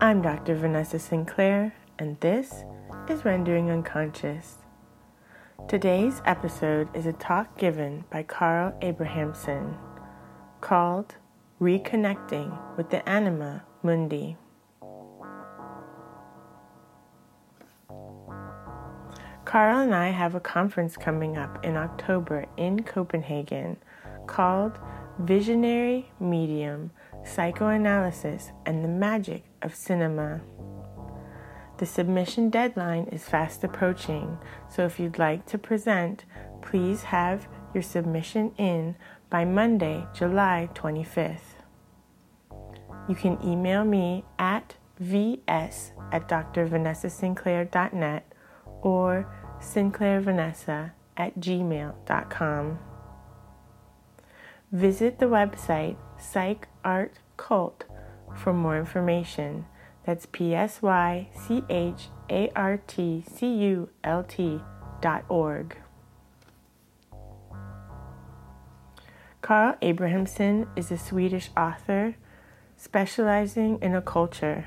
I'm Dr. Vanessa Sinclair, and this is Rendering Unconscious. Today's episode is a talk given by Carl Abrahamsson called Reconnecting with the Anima Mundi. Carl and I have a conference coming up in October in Copenhagen called Visionary Medium Psychoanalysis and the Magic of Cinema. The submission deadline is fast approaching, so if you'd like to present, please have your submission in by Monday, July 25th. You can email me at vs at drvanessasinclair.net or sinclairvanessa at gmail.com. Visit the website Psych Art Cult for more information. That's P S Y C H A R T C U L T dot org. Carl Abrahamsson is a Swedish author specializing in occulture.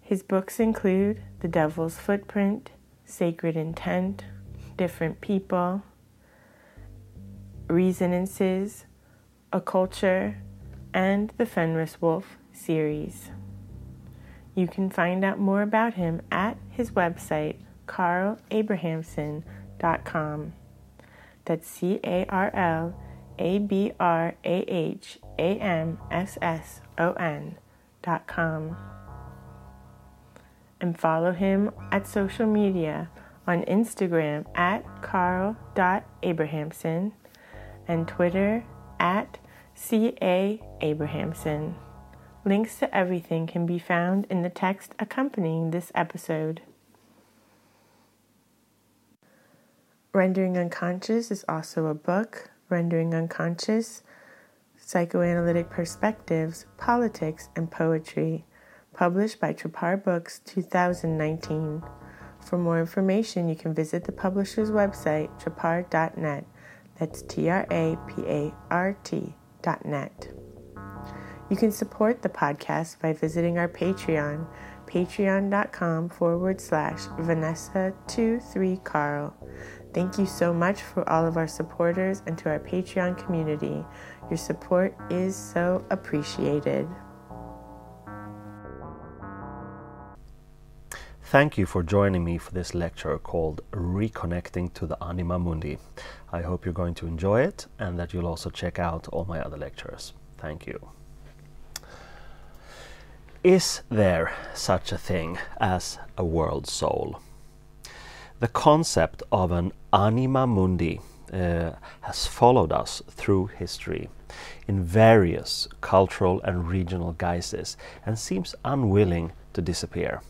His books include The Devil's Footprint, Sacred Intent, Different People, Resonances, Occulture, and the Fenris Wolf series. You can find out more about him at his website, carlabrahamsson.com. That's C A R L A B R A H A M S S O N dot com. And follow him at social media on Instagram at carl.abrahamsson and Twitter at C.A. Abrahamsson. Links to everything can be found in the text accompanying this episode. Rendering Unconscious is also a book, Rendering Unconscious Psychoanalytic Perspectives, Politics, and Poetry, published by Trapart Books 2019. For more information, you can visit the publisher's website, trapart.net. That's T R A P A R T net. You can support the podcast by visiting our Patreon, patreon.com forward slash Vanessa23Carl. Thank you so much for all of our supporters and to our Patreon community. Your support is so appreciated. Thank you for joining me for this lecture called Reconnecting to the Anima Mundi. I hope you're going to enjoy it and that you'll also check out all my other lectures. Thank you. Is there such a thing as a world soul? The concept of an anima mundi uh, has followed us through history in various cultural and regional guises and seems unwilling to disappear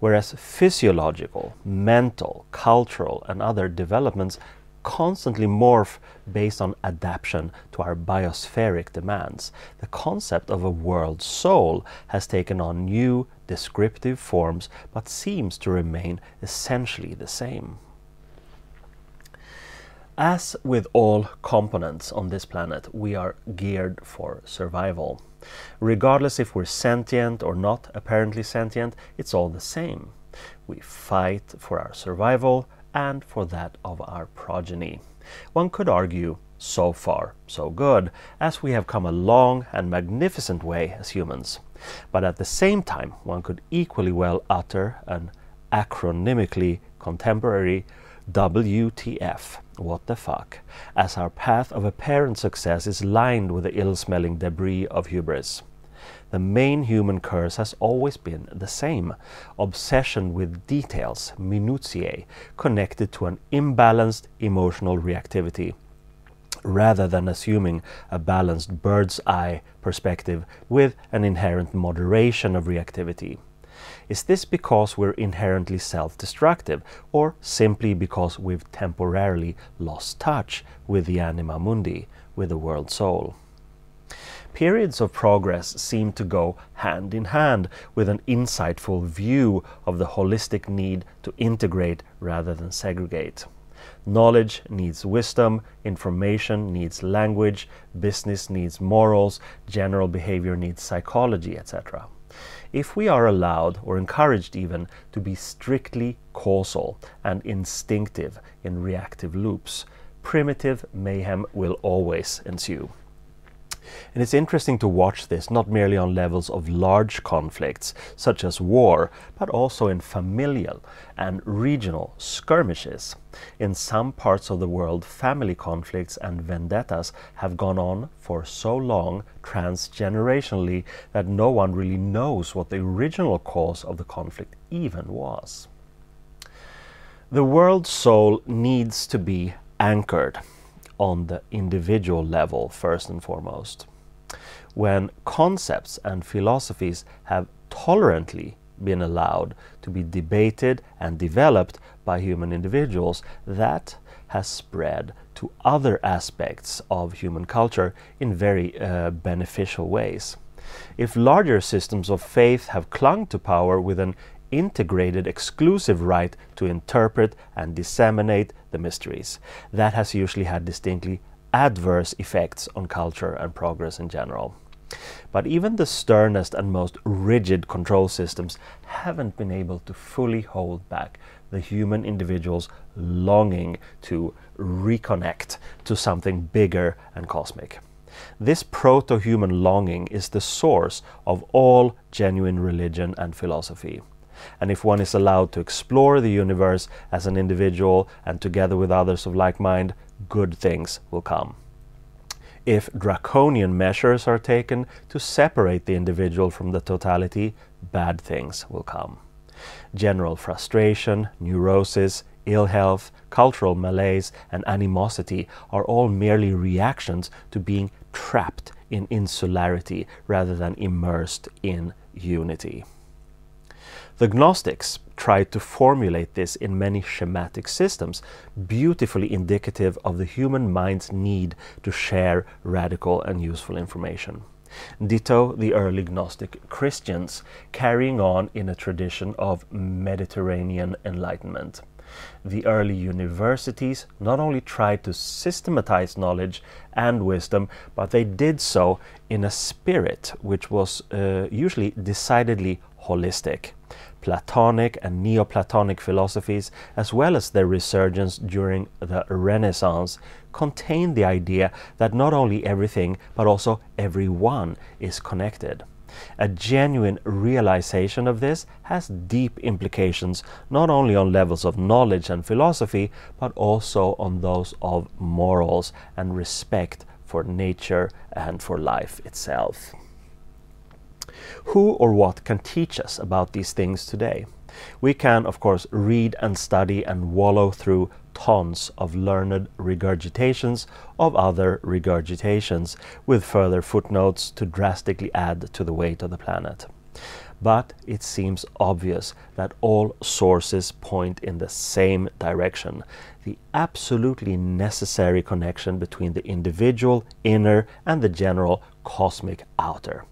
whereas physiological, mental, cultural, and other developments constantly morph based on adaptation to our biospheric demands. The concept of a world soul has taken on new descriptive forms but seems to remain essentially the same. As with all components on this planet, we are geared for survival. Regardless if we're sentient or not apparently sentient, it's all the same. We fight for our survival and for that of our progeny. One could argue, so far, so good, as we have come a long and magnificent way as humans. But at the same time, one could equally well utter an acronymically contemporary WTF, what the fuck, as our path of apparent success is lined with the ill smelling debris of hubris. The main human curse has always been the same obsession with details, minutiae, connected to an imbalanced emotional reactivity, rather than assuming a balanced bird's eye perspective with an inherent moderation of reactivity. Is this because we're inherently self destructive, or simply because we've temporarily lost touch with the anima mundi, with the world soul? Periods of progress seem to go hand in hand with an insightful view of the holistic need to integrate rather than segregate. Knowledge needs wisdom, information needs language, business needs morals, general behavior needs psychology, etc. If we are allowed, or encouraged even, to be strictly causal and instinctive in reactive loops, primitive mayhem will always ensue. And it's interesting to watch this not merely on levels of large conflicts, such as war, but also in familial and regional skirmishes. In some parts of the world, family conflicts and vendettas have gone on for so long transgenerationally that no one really knows what the original cause of the conflict even was. The world soul needs to be anchored on the individual level first and foremost. When concepts and philosophies have tolerantly been allowed to be debated and developed by human individuals, that has spread to other aspects of human culture in very uh, beneficial ways. If larger systems of faith have clung to power with an integrated exclusive right to interpret and disseminate the mysteries. That has usually had distinctly adverse effects on culture and progress in general. But even the sternest and most rigid control systems haven't been able to fully hold back the human individual's longing to reconnect to something bigger and cosmic. This proto human longing is the source of all genuine religion and philosophy. And if one is allowed to explore the universe as an individual and together with others of like mind, good things will come. If draconian measures are taken to separate the individual from the totality, bad things will come. General frustration, neurosis, ill health, cultural malaise, and animosity are all merely reactions to being trapped in insularity rather than immersed in unity. The Gnostics tried to formulate this in many schematic systems, beautifully indicative of the human mind's need to share radical and useful information. Ditto the early Gnostic Christians, carrying on in a tradition of Mediterranean enlightenment. The early universities not only tried to systematize knowledge and wisdom, but they did so in a spirit which was uh, usually decidedly holistic. Platonic and Neoplatonic philosophies, as well as their resurgence during the Renaissance, contain the idea that not only everything, but also everyone is connected. A genuine realization of this has deep implications not only on levels of knowledge and philosophy, but also on those of morals and respect for nature and for life itself. Who or what can teach us about these things today? We can, of course, read and study and wallow through tons of learned regurgitations of other regurgitations, with further footnotes to drastically add to the weight of the planet. But it seems obvious that all sources point in the same direction the absolutely necessary connection between the individual inner and the general cosmic outer.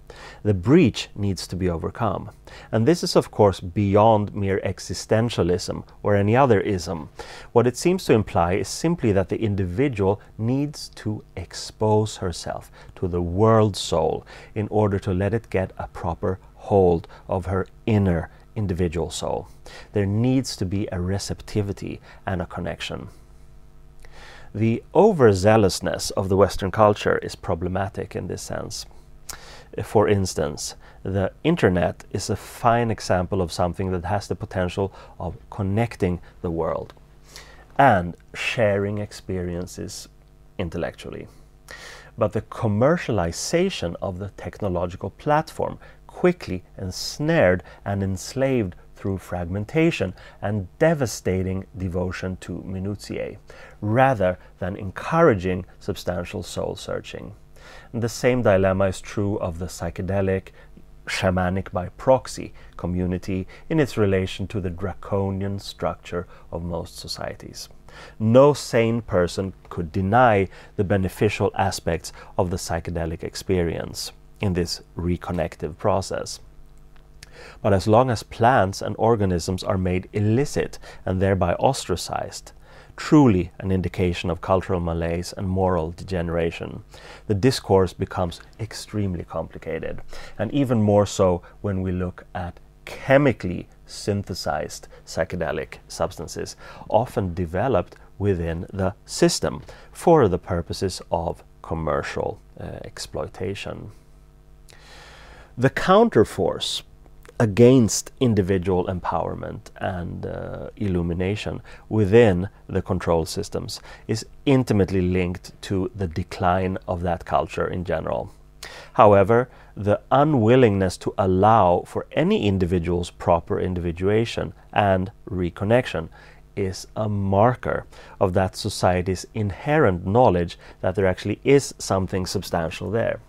The breach needs to be overcome. And this is, of course, beyond mere existentialism or any other ism. What it seems to imply is simply that the individual needs to expose herself to the world soul in order to let it get a proper hold of her inner individual soul. There needs to be a receptivity and a connection. The overzealousness of the Western culture is problematic in this sense. For instance, the internet is a fine example of something that has the potential of connecting the world and sharing experiences intellectually. But the commercialization of the technological platform quickly ensnared and enslaved through fragmentation and devastating devotion to minutiae, rather than encouraging substantial soul searching. And the same dilemma is true of the psychedelic, shamanic by proxy community in its relation to the draconian structure of most societies. No sane person could deny the beneficial aspects of the psychedelic experience in this reconnective process. But as long as plants and organisms are made illicit and thereby ostracized, truly an indication of cultural malaise and moral degeneration, the discourse becomes extremely complicated, and even more so when we look at chemically synthesized psychedelic substances, often developed within the system for the purposes of commercial uh, exploitation. The counterforce against individual empowerment and uh, illumination within the control systems is intimately linked to the decline of that culture in general. However, the unwillingness to allow for any individual's proper individuation and reconnection is a marker of that society's inherent knowledge that there actually is something substantial there.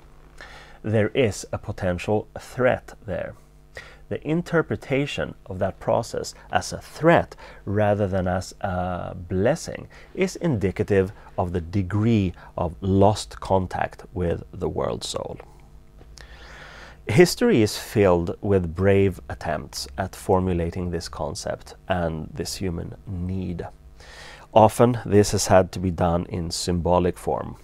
There is a potential threat there the interpretation of that process as a threat rather than as a blessing is indicative of the degree of lost contact with the world soul. History is filled with brave attempts at formulating this concept and this human need. Often, this has had to be done in symbolic form.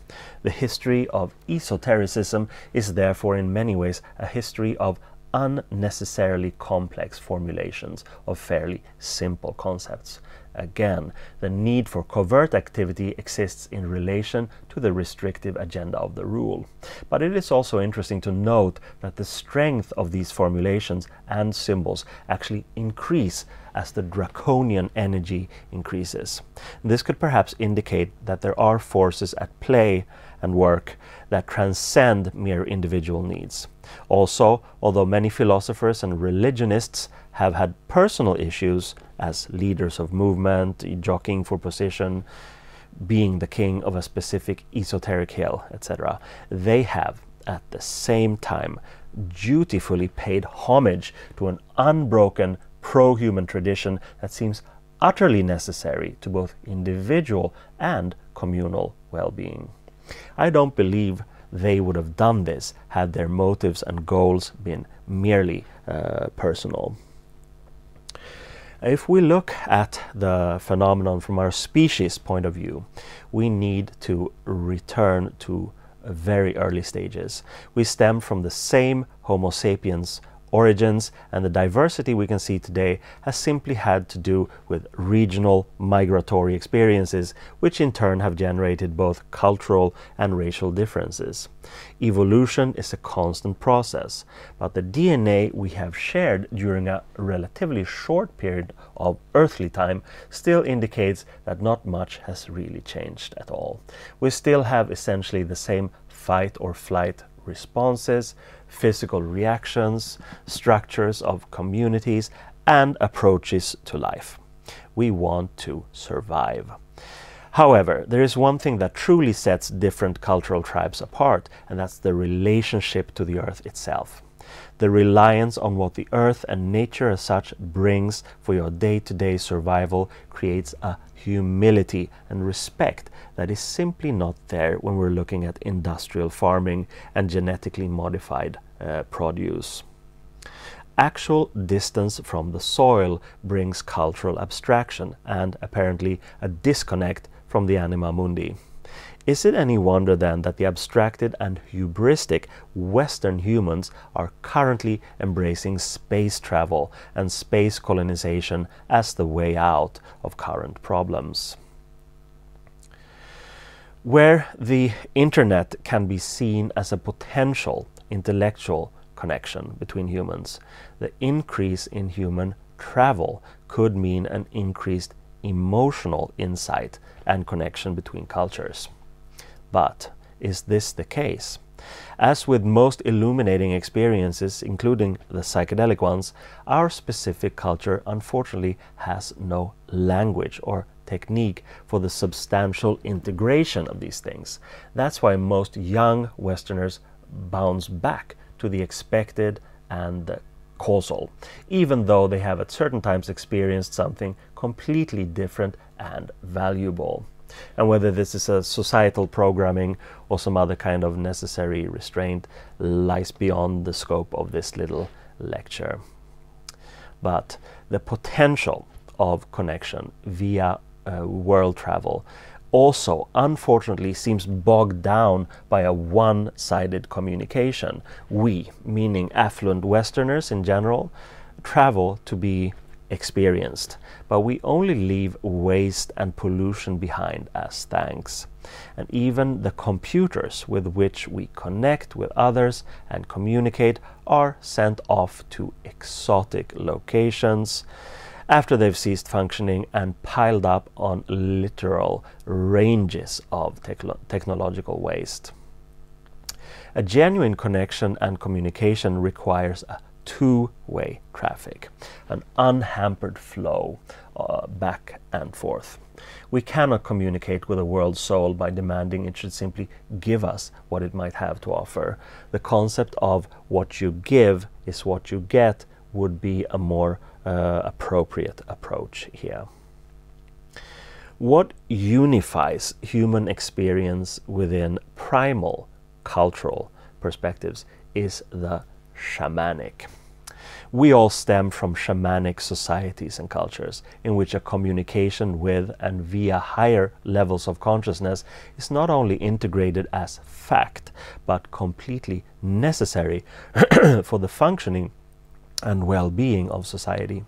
The history of esotericism is therefore, in many ways, a history of unnecessarily complex formulations of fairly simple concepts. Again, the need for covert activity exists in relation to the restrictive agenda of the rule. But it is also interesting to note that the strength of these formulations and symbols actually increase as the draconian energy increases. This could perhaps indicate that there are forces at play and work that transcend mere individual needs. Also, although many philosophers and religionists have had personal issues as leaders of movement, jockeying for position, being the king of a specific esoteric hill, etc., they have at the same time dutifully paid homage to an unbroken pro human tradition that seems utterly necessary to both individual and communal well being. I don't believe they would have done this had their motives and goals been merely uh, personal. If we look at the phenomenon from our species point of view, we need to return to very early stages. We stem from the same Homo sapiens origins and the diversity we can see today has simply had to do with regional migratory experiences, which in turn have generated both cultural and racial differences. Evolution is a constant process, but the DNA we have shared during a relatively short period of earthly time still indicates that not much has really changed at all. We still have essentially the same fight or flight responses, physical reactions, structures of communities, and approaches to life. We want to survive. However, there is one thing that truly sets different cultural tribes apart, and that's the relationship to the earth itself the reliance on what the earth and nature as such brings for your day to day survival creates a humility and respect that is simply not there when we're looking at industrial farming and genetically modified uh, produce. Actual distance from the soil brings cultural abstraction and apparently a disconnect from the anima mundi. Is it any wonder then that the abstracted and hubristic Western humans are currently embracing space travel and space colonization as the way out of current problems? Where the internet can be seen as a potential intellectual connection between humans, the increase in human travel could mean an increased emotional insight and connection between cultures. But is this the case? As with most illuminating experiences, including the psychedelic ones, our specific culture unfortunately has no language or technique for the substantial integration of these things. That's why most young Westerners bounce back to the expected and the causal, even though they have at certain times experienced something completely different and valuable and whether this is a societal programming or some other kind of necessary restraint lies beyond the scope of this little lecture. But the potential of connection via uh, world travel also unfortunately seems bogged down by a one sided communication. We, meaning affluent Westerners in general, travel to be experienced, but we only leave waste and pollution behind as thanks. And even the computers with which we connect with others and communicate are sent off to exotic locations after they've ceased functioning and piled up on literal ranges of technological waste. A genuine connection and communication requires a two way traffic, an unhampered flow uh, back and forth. We cannot communicate with a world soul by demanding it should simply give us what it might have to offer. The concept of what you give is what you get would be a more uh, appropriate approach here. What unifies human experience within primal cultural perspectives is the shamanic. We all stem from shamanic societies and cultures in which a communication with and via higher levels of consciousness is not only integrated as fact but completely necessary for the functioning and well being of society.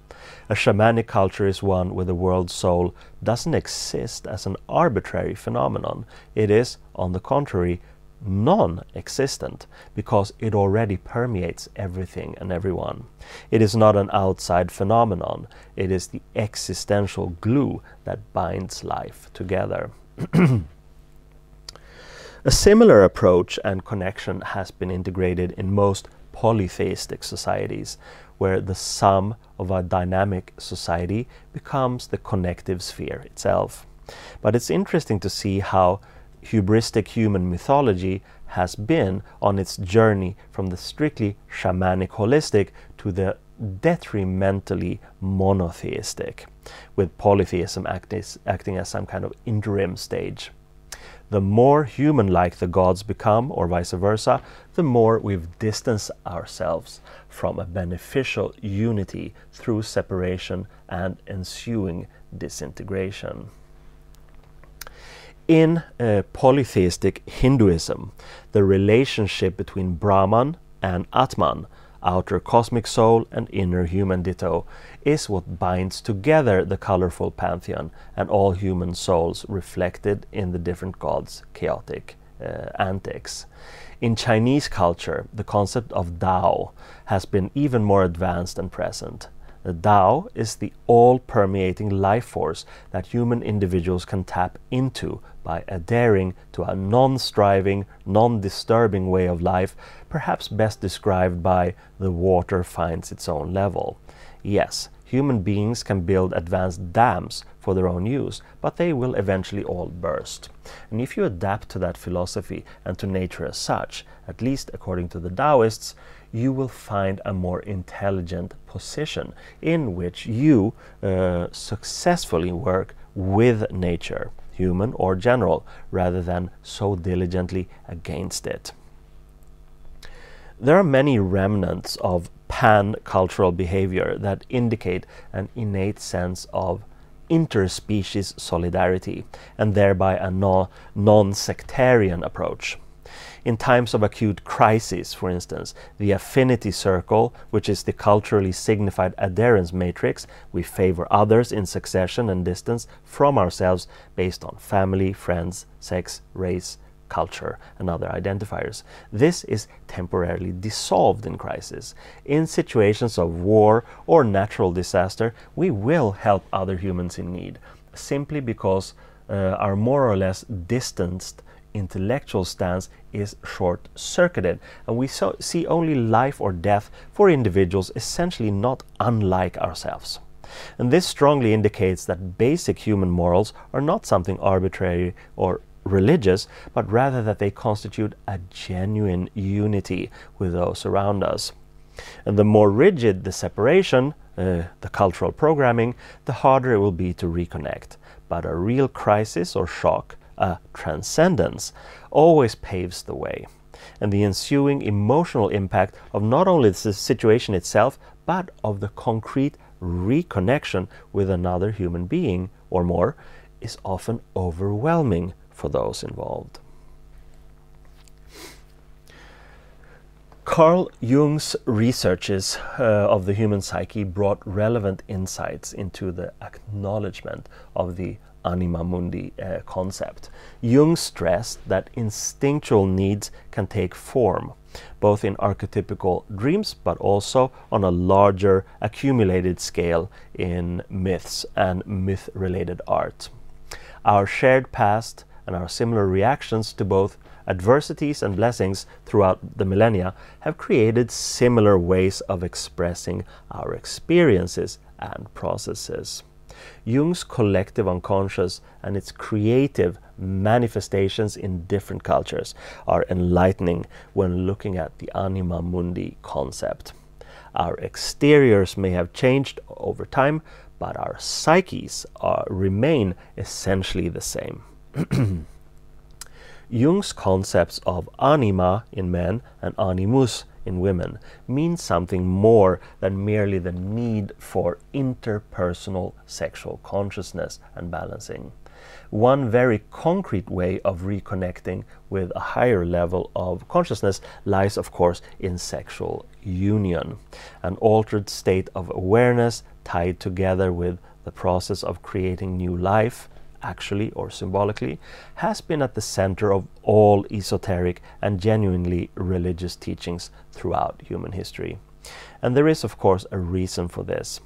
A shamanic culture is one where the world soul doesn't exist as an arbitrary phenomenon. It is, on the contrary, non existent because it already permeates everything and everyone. It is not an outside phenomenon, it is the existential glue that binds life together. A similar approach and connection has been integrated in most polytheistic societies, where the sum of a dynamic society becomes the connective sphere itself. But it's interesting to see how hubristic human mythology has been on its journey from the strictly shamanic holistic to the detrimentally monotheistic, with polytheism acting as some kind of interim stage the more human like the gods become, or vice versa, the more we've distanced ourselves from a beneficial unity through separation and ensuing disintegration. In uh, polytheistic Hinduism, the relationship between Brahman and Atman outer cosmic soul and inner human ditto, is what binds together the colorful pantheon and all human souls reflected in the different gods' chaotic uh, antics. In Chinese culture, the concept of Tao has been even more advanced and present. The Tao is the all permeating life force that human individuals can tap into by adhering to a non striving, non disturbing way of life, perhaps best described by the water finds its own level. Yes, human beings can build advanced dams for their own use, but they will eventually all burst. And if you adapt to that philosophy and to nature as such, at least according to the Taoists, you will find a more intelligent position in which you uh, successfully work with nature, human or general, rather than so diligently against it. There are many remnants of pan cultural behavior that indicate an innate sense of interspecies solidarity and thereby a non sectarian approach. In times of acute crisis, for instance, the affinity circle, which is the culturally signified adherence matrix, we favor others in succession and distance from ourselves based on family, friends, sex, race, culture, and other identifiers. This is temporarily dissolved in crisis. In situations of war or natural disaster, we will help other humans in need simply because uh, our more or less distanced intellectual stance is short circuited, and we so see only life or death for individuals essentially not unlike ourselves. And this strongly indicates that basic human morals are not something arbitrary or religious, but rather that they constitute a genuine unity with those around us. And the more rigid the separation, uh, the cultural programming, the harder it will be to reconnect. But a real crisis or shock a transcendence, always paves the way. And the ensuing emotional impact of not only the situation itself, but of the concrete reconnection with another human being or more is often overwhelming for those involved. Carl Jung's researches uh, of the human psyche brought relevant insights into the acknowledgement of the anima mundi uh, concept. Jung stressed that instinctual needs can take form, both in archetypical dreams but also on a larger accumulated scale in myths and myth related art. Our shared past and our similar reactions to both adversities and blessings throughout the millennia have created similar ways of expressing our experiences and processes. Jung's collective unconscious and its creative manifestations in different cultures are enlightening when looking at the anima mundi concept. Our exteriors may have changed over time, but our psyches are, remain essentially the same. Jung's concepts of anima in men and animus in women means something more than merely the need for interpersonal sexual consciousness and balancing. One very concrete way of reconnecting with a higher level of consciousness lies, of course, in sexual union, an altered state of awareness tied together with the process of creating new life actually or symbolically, has been at the center of all esoteric and genuinely religious teachings throughout human history. And there is, of course, a reason for this.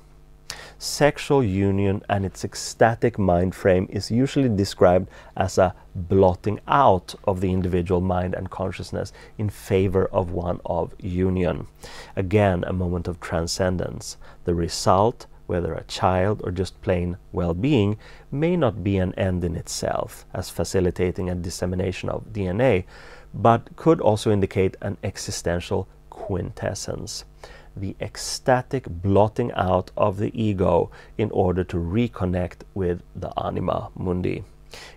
Sexual union and its ecstatic mind frame is usually described as a blotting out of the individual mind and consciousness in favor of one of union. Again, a moment of transcendence. The result whether a child or just plain well being, may not be an end in itself, as facilitating a dissemination of DNA, but could also indicate an existential quintessence. The ecstatic blotting out of the ego in order to reconnect with the anima mundi.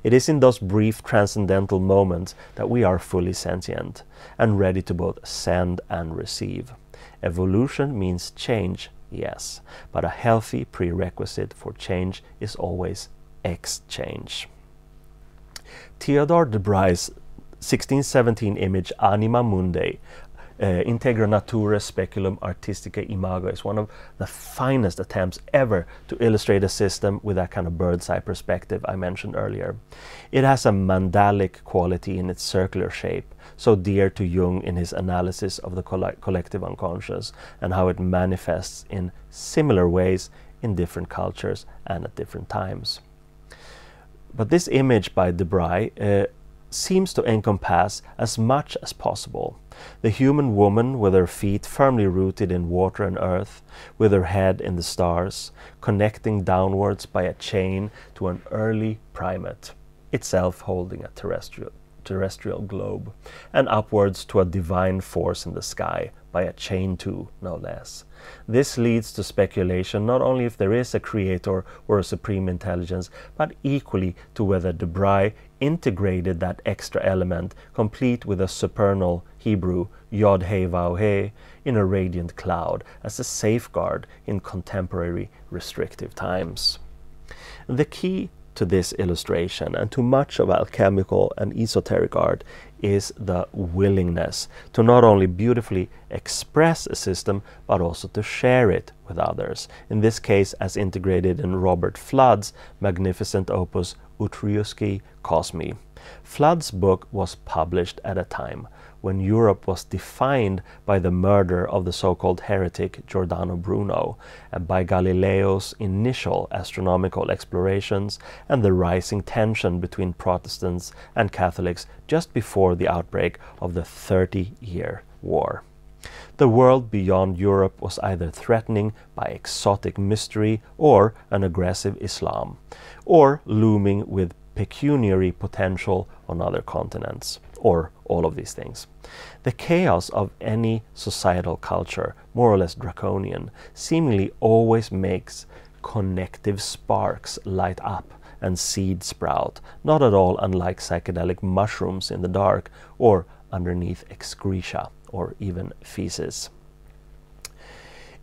It is in those brief transcendental moments that we are fully sentient and ready to both send and receive. Evolution means change, Yes, but a healthy prerequisite for change is always exchange. Theodore de Bry's 1617 image Anima Mundi uh, Integra Natura Speculum Artistica Imago is one of the finest attempts ever to illustrate a system with that kind of bird's eye perspective I mentioned earlier. It has a mandalic quality in its circular shape, so dear to Jung in his analysis of the coll collective unconscious and how it manifests in similar ways in different cultures and at different times. But this image by de Bry uh, seems to encompass as much as possible. The human woman with her feet firmly rooted in water and earth, with her head in the stars, connecting downwards by a chain to an early primate, itself holding a terrestrial, terrestrial globe, and upwards to a divine force in the sky, by a chain too, no less. This leads to speculation not only if there is a creator or a supreme intelligence, but equally to whether de Bry integrated that extra element, complete with a supernal Hebrew Yod He Vav He, in a radiant cloud as a safeguard in contemporary restrictive times. The key to this illustration and to much of alchemical and esoteric art is the willingness to not only beautifully express a system but also to share it with others. In this case, as integrated in Robert Fludd's magnificent opus Utriusque Cosmi. Fludd's book was published at a time when Europe was defined by the murder of the so called heretic Giordano Bruno, and by Galileo's initial astronomical explorations and the rising tension between Protestants and Catholics just before the outbreak of the Thirty Year War. The world beyond Europe was either threatening by exotic mystery or an aggressive Islam, or looming with pecuniary potential on other continents, or all of these things. The chaos of any societal culture, more or less draconian, seemingly always makes connective sparks light up and seed sprout, not at all unlike psychedelic mushrooms in the dark or underneath excreta or even feces.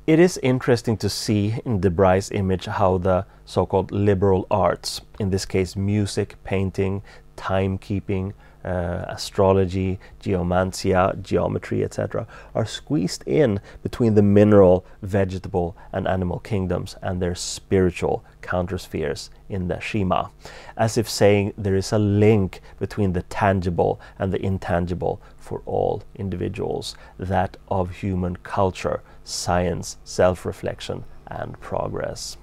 it is interesting to see in de Bry's image how the so called liberal arts, in this case music, painting, timekeeping, uh, astrology, geomantia, geometry, etc., are squeezed in between the mineral, vegetable, and animal kingdoms and their spiritual counterspheres in the Shima, as if saying there is a link between the tangible and the intangible for all individuals, that of human culture, science, self reflection, and progress.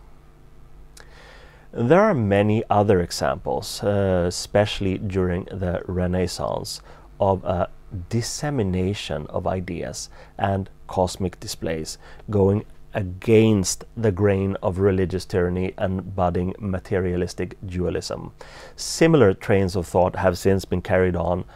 There are many other examples, uh, especially during the Renaissance, of a dissemination of ideas and cosmic displays going against the grain of religious tyranny and budding materialistic dualism. Similar trains of thought have since been carried on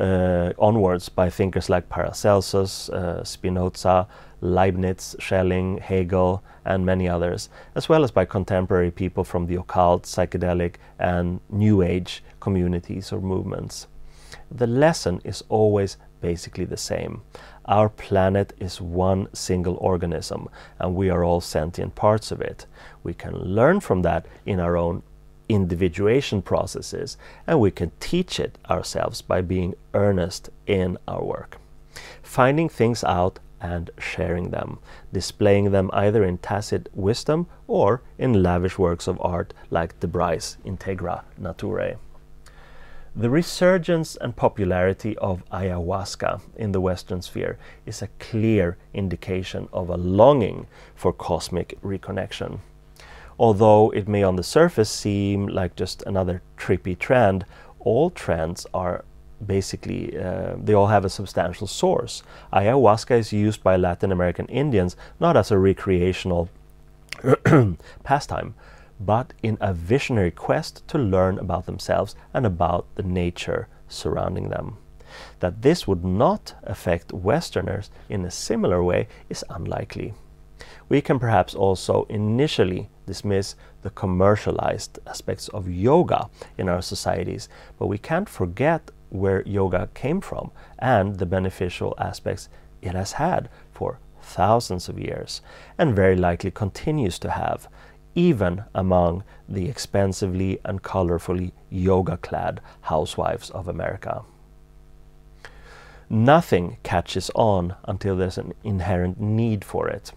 uh, onwards by thinkers like Paracelsus, uh, Spinoza, Leibniz, Schelling, Hegel, and many others, as well as by contemporary people from the occult, psychedelic, and New Age communities or movements. The lesson is always basically the same. Our planet is one single organism, and we are all sentient parts of it. We can learn from that in our own individuation processes, and we can teach it ourselves by being earnest in our work. Finding things out and sharing them, displaying them either in tacit wisdom or in lavish works of art like de Bry's Integra Naturae. The resurgence and popularity of ayahuasca in the Western sphere is a clear indication of a longing for cosmic reconnection. Although it may on the surface seem like just another trippy trend, all trends are basically uh, they all have a substantial source. Ayahuasca is used by Latin American Indians not as a recreational pastime, but in a visionary quest to learn about themselves and about the nature surrounding them. That this would not affect Westerners in a similar way is unlikely. We can perhaps also initially dismiss the commercialized aspects of yoga in our societies, but we can't forget where yoga came from and the beneficial aspects it has had for thousands of years and very likely continues to have, even among the expensively and colorfully yoga clad housewives of America. Nothing catches on until there's an inherent need for it.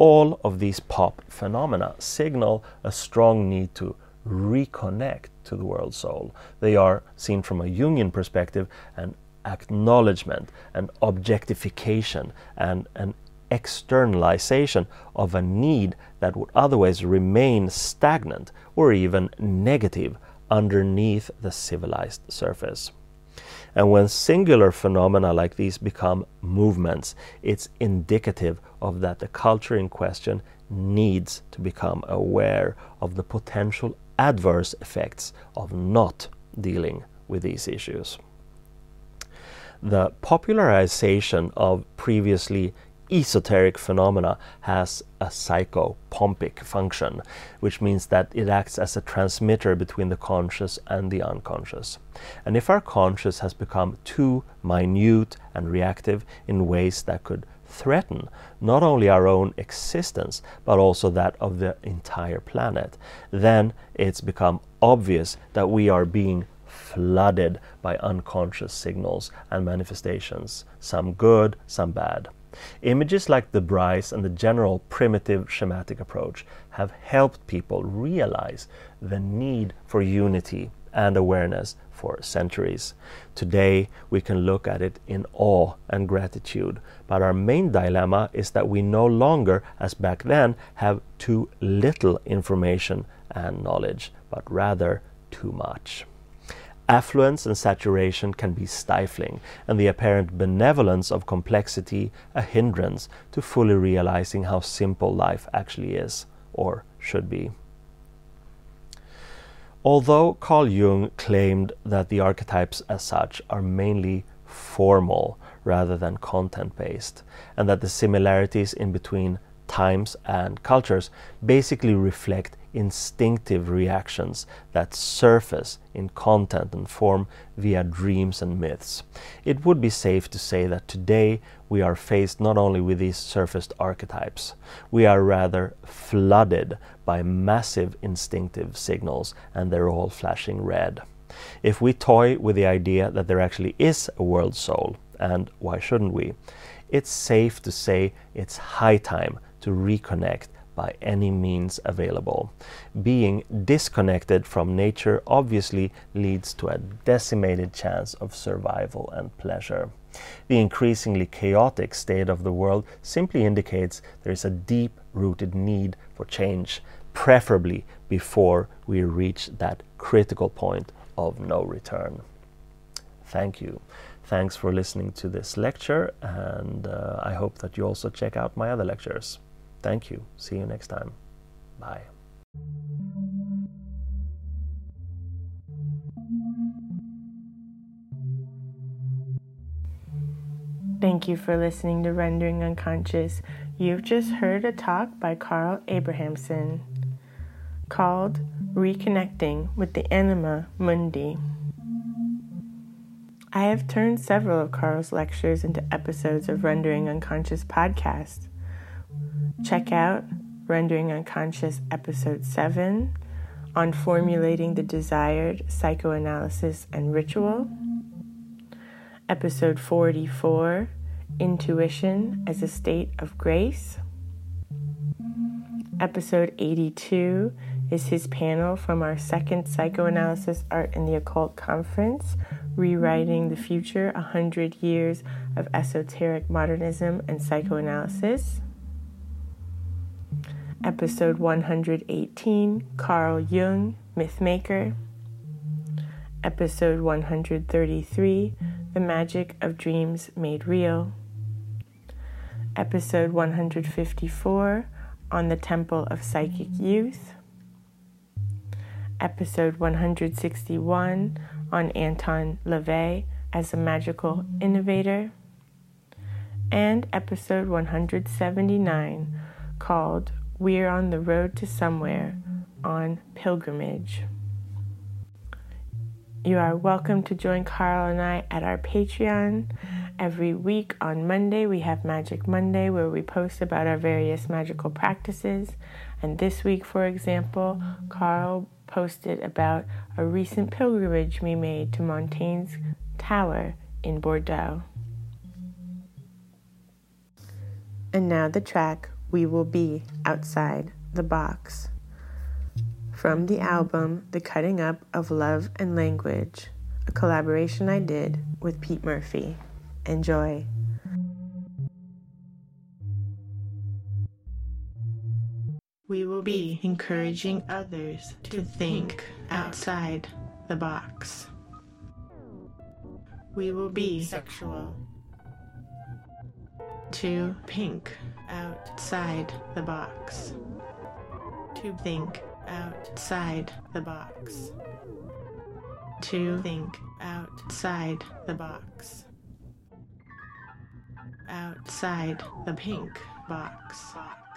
All of these pop phenomena signal a strong need to reconnect to the world soul. They are seen from a Jungian perspective an acknowledgement, an objectification, and an externalization of a need that would otherwise remain stagnant or even negative underneath the civilized surface. And when singular phenomena like these become movements, it's indicative of that the culture in question needs to become aware of the potential adverse effects of not dealing with these issues. The popularization of previously esoteric phenomena has a psychopompic function, which means that it acts as a transmitter between the conscious and the unconscious. And if our conscious has become too minute and reactive in ways that could threaten not only our own existence but also that of the entire planet, then it's become obvious that we are being flooded by unconscious signals and manifestations, some good, some bad. Images like de Bry's and the general primitive schematic approach have helped people realize the need for unity and awareness for centuries. Today, we can look at it in awe and gratitude, but our main dilemma is that we no longer, as back then, have too little information and knowledge, but rather too much. Affluence and saturation can be stifling, and the apparent benevolence of complexity a hindrance to fully realizing how simple life actually is, or should be. Although Carl Jung claimed that the archetypes as such are mainly formal rather than content based, and that the similarities in between times and cultures basically reflect instinctive reactions that surface in content and form via dreams and myths. It would be safe to say that today we are faced not only with these surfaced archetypes, we are rather flooded by massive instinctive signals, and they're all flashing red. If we toy with the idea that there actually is a world soul, and why shouldn't we? It's safe to say it's high time to reconnect by any means available. Being disconnected from nature obviously leads to a decimated chance of survival and pleasure. The increasingly chaotic state of the world simply indicates there is a deep rooted need for change, preferably before we reach that critical point of no return. Thank you. Thanks for listening to this lecture, and uh, I hope that you also check out my other lectures. Thank you. See you next time. Bye. Thank you for listening to Rendering Unconscious. You've just heard a talk by Carl Abrahamsson called Reconnecting with the Anima Mundi. I have turned several of Carl's lectures into episodes of Rendering Unconscious podcast. Check out Rendering Unconscious Episode 7 on formulating the desired psychoanalysis and ritual. Episode 44 Intuition as a State of Grace. Episode 82 is his panel from our second Psychoanalysis, Art, and the Occult conference, Rewriting the Future 100 Years of Esoteric Modernism and Psychoanalysis episode 118 Carl Jung, Mythmaker, episode 133 The Magic of Dreams Made Real, episode 154 On the Temple of Psychic Youth, episode 161 on Anton LaVey as a magical innovator, and episode 179 called we're on the road to somewhere on pilgrimage. You are welcome to join Carl and I at our Patreon. Every week on Monday, we have Magic Monday where we post about our various magical practices. And this week, for example, Carl posted about a recent pilgrimage we made to Montaigne's Tower in Bordeaux. And now the track we will be outside the box. From the album The Cutting Up of Love and Language, a collaboration I did with Pete Murphy. Enjoy. We will be encouraging others to think outside the box. We will be sexual. To pink outside the box. To think outside the box. To think outside the box. Outside the pink box. box.